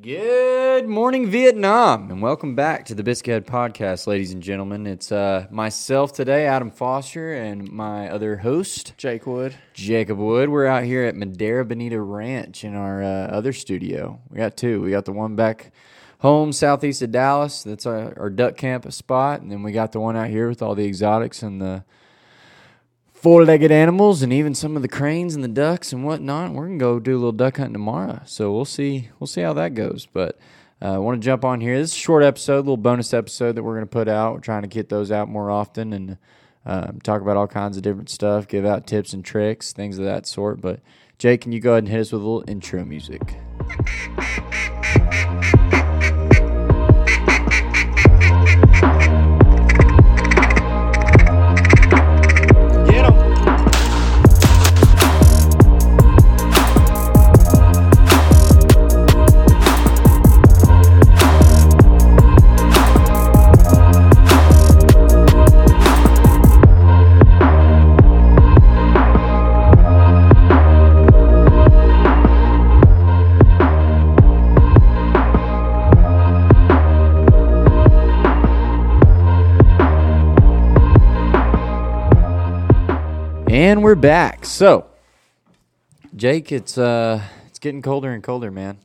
Good morning, Vietnam, and welcome back to the Biscuit Head Podcast, ladies and gentlemen. It's uh, myself today, Adam Foster, and my other host, Jake Wood. Jacob Wood. We're out here at Madera Bonita Ranch in our uh, other studio. We got two. We got the one back home southeast of Dallas. That's our, our duck camp spot, and then we got the one out here with all the exotics and the four-legged animals and even some of the cranes and the ducks and whatnot. We're gonna go do a little duck hunting tomorrow, so we'll see. We'll see how that goes. But uh, I want to jump on here. This is a short episode, a little bonus episode that we're gonna put out. We're trying to get those out more often and um, talk about all kinds of different stuff, give out tips and tricks, things of that sort. But Jake, can you go ahead and hit us with a little intro music? And we're back. So, Jake, it's uh, it's getting colder and colder, man.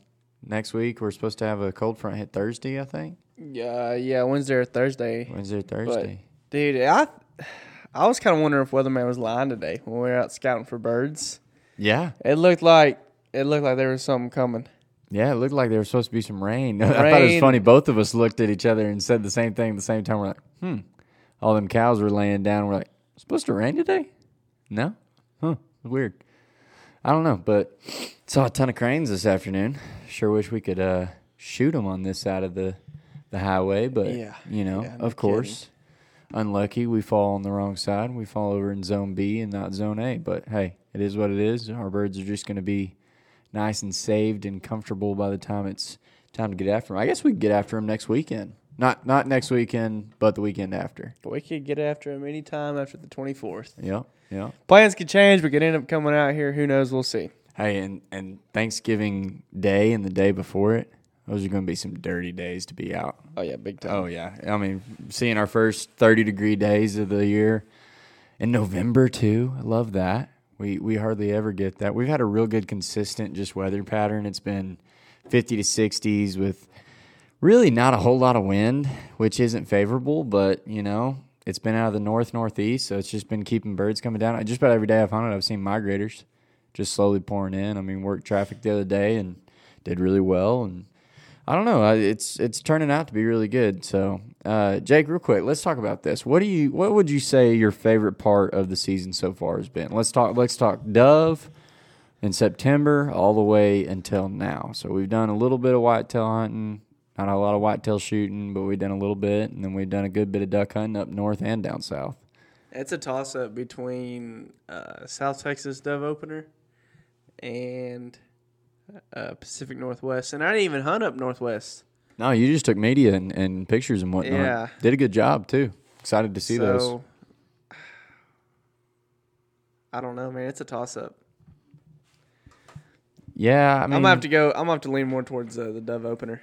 Next week we're supposed to have a cold front hit Thursday, I think. Yeah, yeah, Wednesday or Thursday. Wednesday, or But, Thursday. dude, I I was kind of wondering if Weatherman was lying today when we were out scouting for birds. yeah, It looked like it looked like there was something coming. yeah. It looked like there was supposed to be some rain. I thought it was funny. Both of us looked at each other and said the same thing at the same time. We're like, hmm. All them cows were laying down. We're like, supposed to rain today? No, huh? Weird. I don't know, but saw a ton of cranes this afternoon. Sure wish we could uh, shoot them on this side of the the highway, but Yeah. you know, Yeah, of course, unlucky. We fall on the wrong side. We fall over in Zone B and not Zone A. But hey, it is what it is. Our birds are just going to be nice and saved and comfortable by the time it's time to get after them. I guess we could get after them next weekend. Not not next weekend, but the weekend after. But we could get after him anytime after the 24th. Yeah, yep. Plans could change. We could end up coming out here. Who knows? We'll see. Hey, and, and Thanksgiving Day and the day before it, those are going to be some dirty days to be out. Oh yeah, big time. Oh yeah, I mean, seeing our first thirty degree days of the year in November too. I love that. We we hardly ever get that. We've had a real good consistent just weather pattern. It's been fifty to sixties with really not a whole lot of wind, which isn't favorable. But you know, it's been out of the north northeast, so it's just been keeping birds coming down. Just about every day I've hunted, I've seen migrators just slowly pouring in. I mean, worked traffic the other day and did really well and. I don't know. It's it's turning out to be really good. So, uh, Jake, real quick, let's talk about this. What do you what would you say your favorite part of the season so far has been? Let's talk. Let's talk dove in September all the way until now. So we've done a little bit of whitetail hunting, not a lot of whitetail shooting, but we've done a little bit, and then we've done a good bit of duck hunting up north and down south. It's a toss up between uh, South Texas dove opener and uh, Pacific Northwest, and I didn't even hunt up Northwest. No, you just took media and, and pictures and whatnot. Yeah. did a good job too. Excited to see those. I don't know, man. It's a toss up. Yeah, I mean, am gonna have to go. I'm gonna have to lean more towards uh, the Dove opener.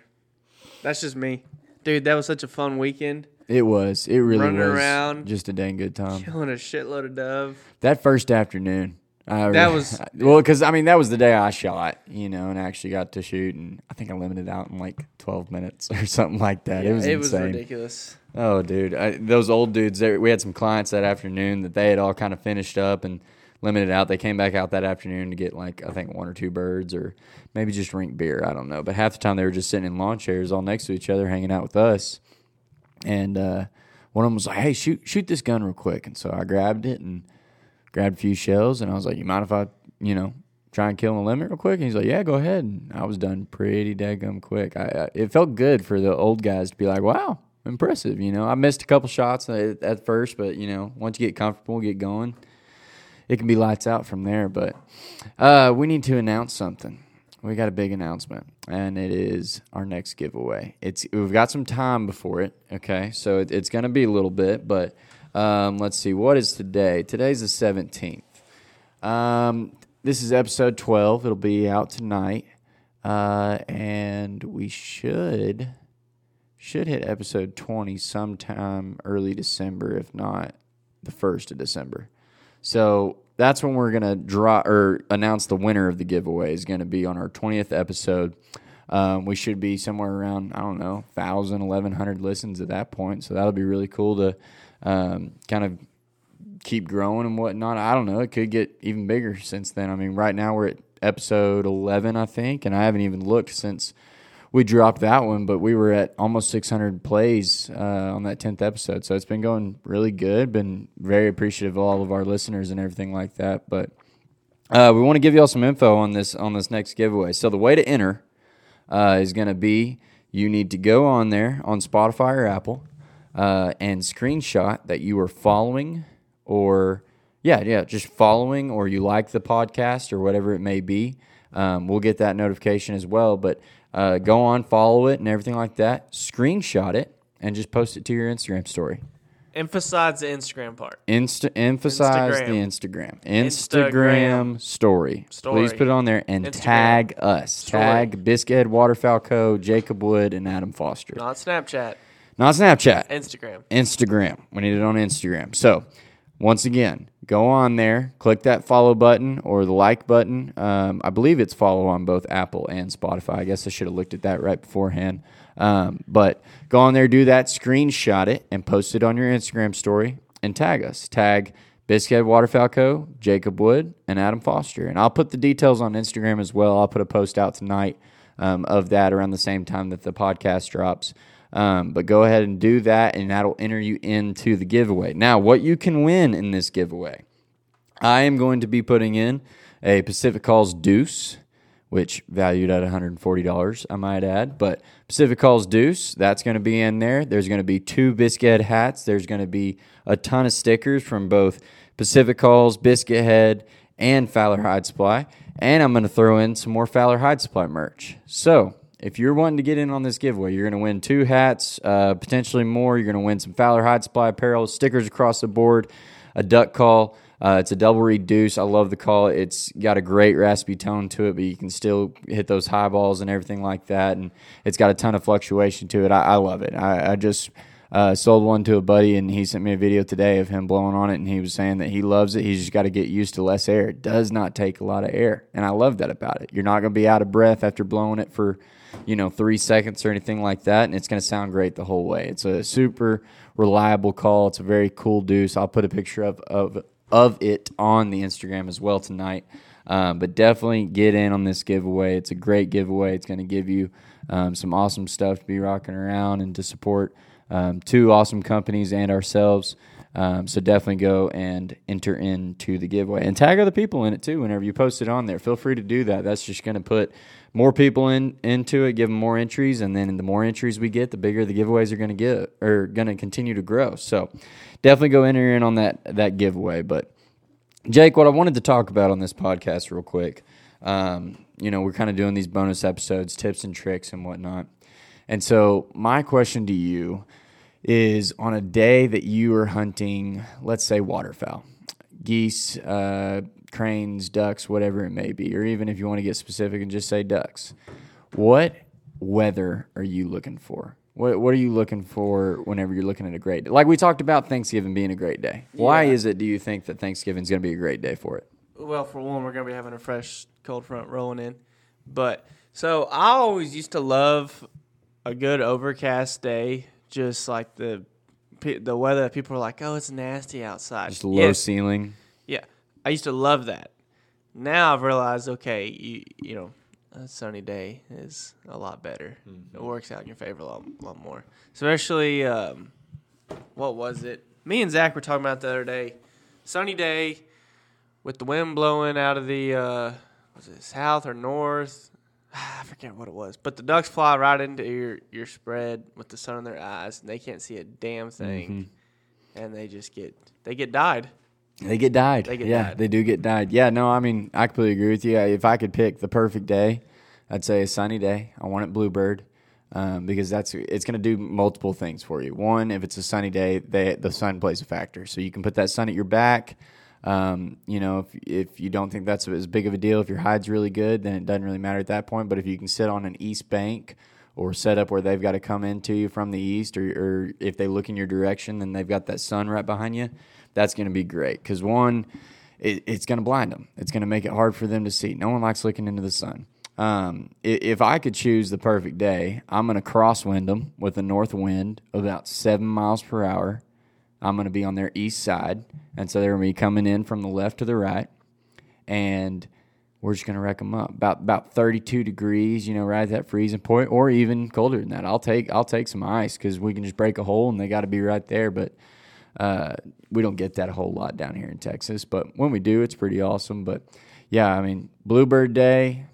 That's just me, dude. That was such a fun weekend. it was. It really running was around. just a dang good time. Killing a shitload of dove. That first afternoon, I, That was- well because I mean that was the day I shot, you know, and actually got to shoot, and I think I limited out in like twelve minutes or something like that. it was it was ridiculous. Oh, dude, I, those old dudes. They, we had some clients that afternoon that they had all kind of finished up and limited out. They came back out that afternoon to get like I think one or two birds or maybe just drink beer. I don't know, but half the time they were just sitting in lawn chairs all next to each other, hanging out with us. And uh, one of them was like, "Hey, shoot, shoot this gun real quick." And so I grabbed it and grabbed a few shells, and I was like, "You mind if I, you know, try and kill a limit real quick?" And he's like, "Yeah, go ahead." And I was done pretty daggum quick. I, I it felt good for the old guys to be like, "Wow, impressive." You know, I missed a couple shots at, at first, but you know, once you get comfortable, get going, it can be lights out from there. But uh, we need to announce something. We got a big announcement, and it is our next giveaway. It's we've got some time before it. Okay, so it, it's going to be a little bit, but um, let's see. What is today? Today's the seventeenth. Um, this is episode twelve. It'll be out tonight. uh, and we should should hit episode 20 sometime early December, if not the first of December. So that's when we're gonna draw or announce the winner of the giveaway is gonna be on our 20th episode. Um, we should be somewhere around I don't know 1,000, 1,100 listens at that point. So that'll be really cool to um, kind of keep growing and whatnot. I don't know. It could get even bigger since then. I mean, right now we're at episode 11, I think, and I haven't even looked since we dropped that one, but we were at almost 600 plays uh, on that 10th episode. So it's been going really good. Been very appreciative of all of our listeners and everything like that. But uh, we want to give you all some info on this on this next giveaway. So the way to enter uh, is going to be you need to go on there on Spotify or Apple uh, and screenshot that you are following or yeah, yeah, just following or you like the podcast or whatever it may be. Um, we'll get that notification as well. But uh, go on, follow it, and everything like that. Screenshot it and just post it to your Instagram story. Emphasize the Instagram part. Insta- emphasize the Instagram. Instagram, story. Story. Please put it on there and Instagram. tag us. Story. Tag Biscuit Waterfowl Co., Jacob Wood, and Adam Foster. Not Snapchat. Not Snapchat. Instagram. Instagram. We need it on Instagram. So, once again, go on there, click that follow button or the like button. Um, I believe it's follow on both Apple and Spotify. I guess I should have looked at that right beforehand. Um, but go on there, do that, screenshot it, and post it on your Instagram story and tag us. Tag Biscuit Waterfowl Co., Jacob Wood, and Adam Foster. And I'll put the details on Instagram as well. I'll put a post out tonight um, of that around the same time that the podcast drops. Um, but go ahead and do that, and that'll enter you into the giveaway. Now, what you can win in this giveaway, I am going to be putting in a Pacific Calls Deuce, which valued at $140, I might add. But Pacific Calls Deuce, that's going to be in there. There's going to be two Biscuit hats. There's going to be a ton of stickers from both Pacific Calls, Biscuit Head, and Fowler Hide Supply. And I'm going to throw in some more Fowler Hide Supply merch. So if you're wanting to get in on this giveaway, you're going to win two hats, uh, potentially more. You're going to win some Fowler Hide Supply apparel, stickers across the board, a duck call. Uh, it's a double reduce. I love the call. It's got a great raspy tone to it, but you can still hit those high balls and everything like that. And it's got a ton of fluctuation to it. I, I love it. I, I just uh, sold one to a buddy, and he sent me a video today of him blowing on it, and he was saying that he loves it. He's just got to get used to less air. It does not take a lot of air, and I love that about it. You're not going to be out of breath after blowing it for, you know, three seconds or anything like that, and it's going to sound great the whole way. It's a super reliable call. It's a very cool deuce. I'll put a picture of of of it on the Instagram as well tonight. Um, but definitely get in on this giveaway. It's a great giveaway. It's going to give you um, some awesome stuff to be rocking around and to support um, two awesome companies and ourselves. Um, so definitely go and enter into the giveaway and tag other people in it too. Whenever you post it on there, feel free to do that. That's just going to put more people in into it, give them more entries, and then the more entries we get, the bigger the giveaways are going to get or going to continue to grow. So definitely go enter in on that that giveaway. But Jake, what I wanted to talk about on this podcast real quick, um, you know, we're kind of doing these bonus episodes, tips and tricks and whatnot. And so my question to you is on a day that you are hunting, let's say waterfowl, geese, uh, cranes, ducks, whatever it may be, or even if you want to get specific and just say ducks, what weather are you looking for? What What are you looking for whenever you're looking at a great day? Like we talked about Thanksgiving being a great day. Why Yeah. is it? Do you think that Thanksgiving is going to be a great day for it? Well, for one, we're gonna be having a fresh cold front rolling in, but so I always used to love a good overcast day, just like the pe- the weather. People are like, "Oh, it's nasty outside." Just low Yes. ceiling. I used to love that. Now I've realized, okay, you you know, a sunny day is a lot better. It works out in your favor a lot, lot more. Especially, um, what was it? Me and Zach were talking about the other day. Sunny day with the wind blowing out of the uh, was it south or north? I forget what it was, but the ducks fly right into your your spread with the sun in their eyes, and they can't see a damn thing, and they just get they get died. They get died. They get yeah, died. they do get died. Yeah, no, I mean, I completely agree with you. If I could pick the perfect day, I'd say a sunny day. I want it bluebird um, because that's it's going to do multiple things for you. One, if it's a sunny day, they, the sun plays a factor, so you can put that sun at your back. Um, you know, if if you don't think that's as big of a deal, if your hide's really good, then it doesn't really matter at that point. But if you can sit on an east bank or set up where they've got to come into you from the east, or, or if they look in your direction, then they've got that sun right behind you. That's going to be great because one, it, it's going to blind them. It's going to make it hard for them to see. No one likes looking into the sun. Um, if I could choose the perfect day, I'm going to crosswind them with a north wind about seven miles per hour. I'm going to be on their east side, and so they're going to be coming in from the left to the right, and we're just going to wreck them up. About about 32 degrees, you know, right at that freezing point, or even colder than that. I'll take I'll take some ice because we can just break a hole, and they got to be right there. But uh, we don't get that a whole lot down here in Texas. But when we do, it's pretty awesome. But yeah, I mean, Bluebird Day,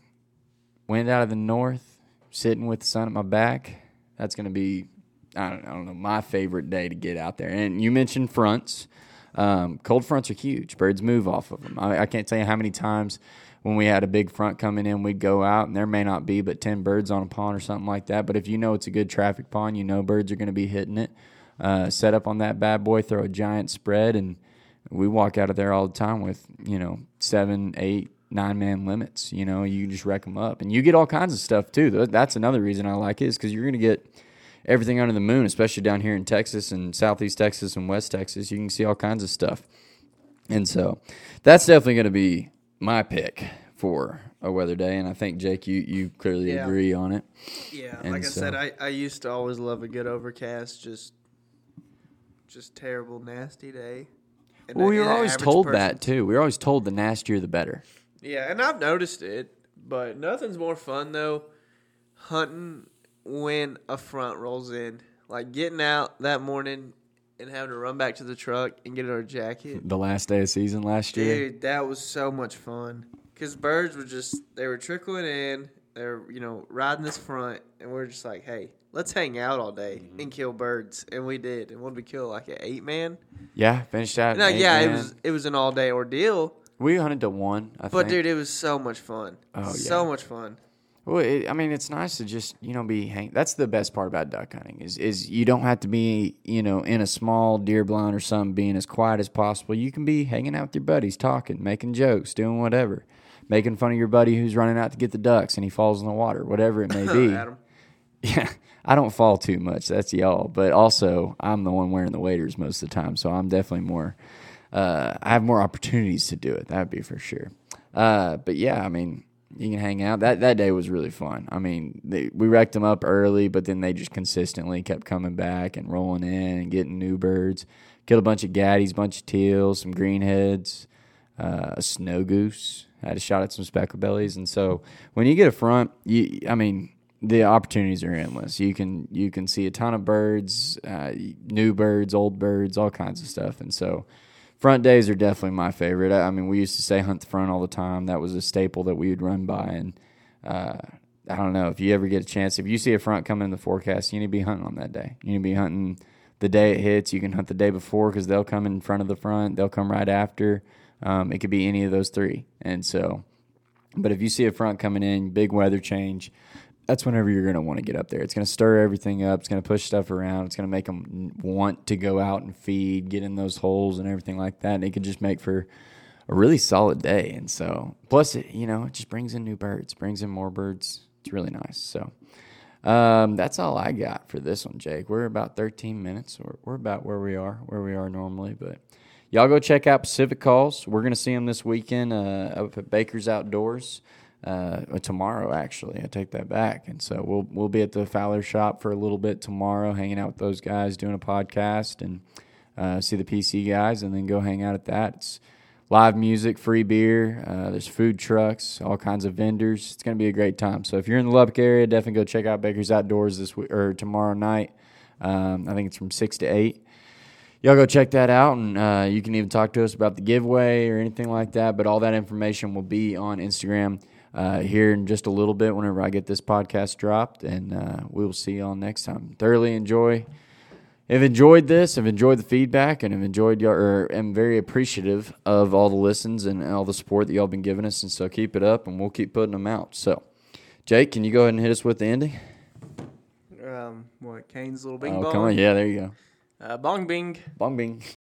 wind out of the north, sitting with the sun at my back. That's going to be, I don't, I don't know, my favorite day to get out there. And you mentioned fronts. Um, cold fronts are huge. Birds move off of them. I, I, can't tell you how many times when we had a big front coming in, we'd go out and there may not be but 10 birds on a pond or something like that. But if you know it's a good traffic pond, you know birds are going to be hitting it. Uh, set up on that bad boy, throw a giant spread, and we walk out of there all the time with, you know, seven, eight, nine man limits. You know, you just wreck them up, and you get all kinds of stuff too. That's another reason I like it is because you're going to get everything under the moon, especially down here in Texas and Southeast Texas and West Texas. You can see all kinds of stuff, and so that's definitely going to be my pick for a weather day. And I think Jake, you you clearly yeah. agree on it. Yeah, and like I said, I I used to always love a good overcast, just just terrible nasty day. well, we were always told person. that too. We were always told the nastier the better. Yeah, and I've noticed it, but nothing's more fun though hunting when a front rolls in. Like getting out that morning and having to run back to the truck and get our jacket. The last day of season last year. Dude, that was so much fun. Cause birds were just they were trickling in. They're you know riding this front, and we're just like, hey, let's hang out all day mm-hmm. and kill birds, and we did. And what did we kill? Like an eight man. Yeah, finished out. No, yeah, man. it was it was an all day ordeal. We hunted to one. I but think. dude, it was so much fun. Oh yeah, so much fun. Well, it, I mean, it's nice to just you know be hang. That's the best part about duck hunting is is you don't have to be you know in a small deer blind or something, being as quiet as possible. You can be hanging out with your buddies, talking, making jokes, doing whatever, making fun of your buddy who's running out to get the ducks and he falls in the water, whatever it may be. Yeah, I don't fall too much. That's y'all, but also I'm the one wearing the waders most of the time, so I'm definitely more uh, I have more opportunities to do it. That would be for sure. Uh, but yeah, I mean, you can hang out. That that day was really fun. I mean, they, we wrecked them up early, but then they just consistently kept coming back and rolling in and getting new birds. Killed a bunch of gaddies, bunch of teals, some greenheads, uh, a snow goose. I Had a shot at some speckled bellies, and so when you get a front, you I mean, the opportunities are endless. You can you can see a ton of birds, uh, new birds, old birds, all kinds of stuff, and so front days are definitely my favorite. I, I, mean, we used to say hunt the front all the time. That was a staple that we would run by. And uh, I don't know if you ever get a chance, if you see a front coming in the forecast, you need to be hunting on that day. You need to be hunting the day it hits. You can hunt the day before because they'll come in front of the front. They'll come right after. Um, it could be any of those three. And so, but if you see a front coming in, big weather change, that's whenever you're going to want to get up there. It's going to stir everything up. It's going to push stuff around. It's going to make them want to go out and feed, get in those holes and everything like that. And it could just make for a really solid day. And so, plus, it, you know, it just brings in new birds, brings in more birds. It's really nice. So, um, that's all I got for this one, Jake. We're about 13 minutes. We're, we're about where we are, where we are normally. But y'all go check out Pacific Calls. We're going to see them this weekend uh, up at Baker's Outdoors uh, tomorrow. Actually, I take that back, and so we'll we'll be at the Fowler shop for a little bit tomorrow, hanging out with those guys, doing a podcast, and uh, see the PC guys, and then go hang out at that. It's live music, free beer. Uh, there's food trucks, all kinds of vendors. It's going to be a great time. So if you're in the Lubbock area, definitely go check out Baker's Outdoors this week or tomorrow night. Um, I think it's from six to eight y'all go check that out and uh, you can even talk to us about the giveaway or anything like that but all that information will be on instagram uh, here in just a little bit whenever I get this podcast dropped, and uh, we will see y'all next time. Thoroughly enjoy. Have enjoyed this. Have enjoyed the feedback, and have enjoyed your. Or am very appreciative of all the listens and all the support that y'all been giving us, and so keep it up, and we'll keep putting them out. So, Jake, can you go ahead and hit us with the ending? Um, what Kane's little bing oh, bong? come on, yeah, there you go. Uh, bong bing. Bong bing.